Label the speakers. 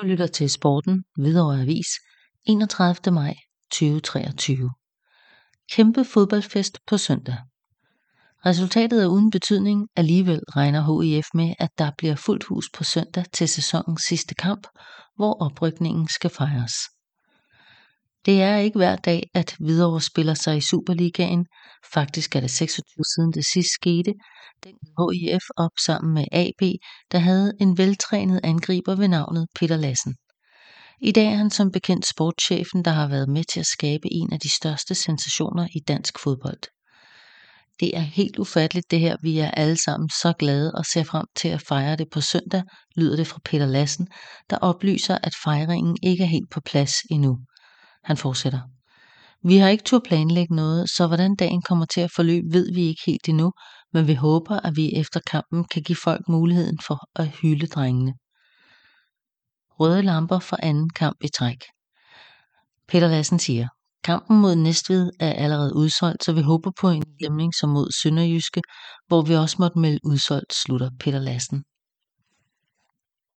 Speaker 1: Du lytter til Sporten, Hvidovre Avis, 31. maj 2023. Kæmpe fodboldfest på søndag. Resultatet er uden betydning, alligevel regner HIF med, at der bliver fuldt hus på søndag til sæsonens sidste kamp, hvor oprykningen skal fejres. Det er ikke hver dag, at Hvidovre spiller sig i Superligaen. Faktisk er det 26 siden det sidst skete, den HIF op sammen med AB, der havde en veltrænet angriber ved navnet Peter Lassen. I dag er han som bekendt sportschefen, der har været med til at skabe en af de største sensationer i dansk fodbold. Det er helt ufatteligt det her, vi er alle sammen så glade og ser frem til at fejre det på søndag, lyder det fra Peter Lassen, der oplyser, at fejringen ikke er helt på plads endnu. Han fortsætter. Vi har ikke tur planlægge noget, så hvordan dagen kommer til at forløbe ved vi ikke helt endnu, men vi håber, at vi efter kampen kan give folk muligheden for at hylde drengene. Røde lamper for anden kamp i træk. Peter Lassen siger, kampen mod Næstved er allerede udsolgt, så vi håber på en stemning som mod Sønderjyske, hvor vi også måtte melde udsolgt, slutter Peter Lassen.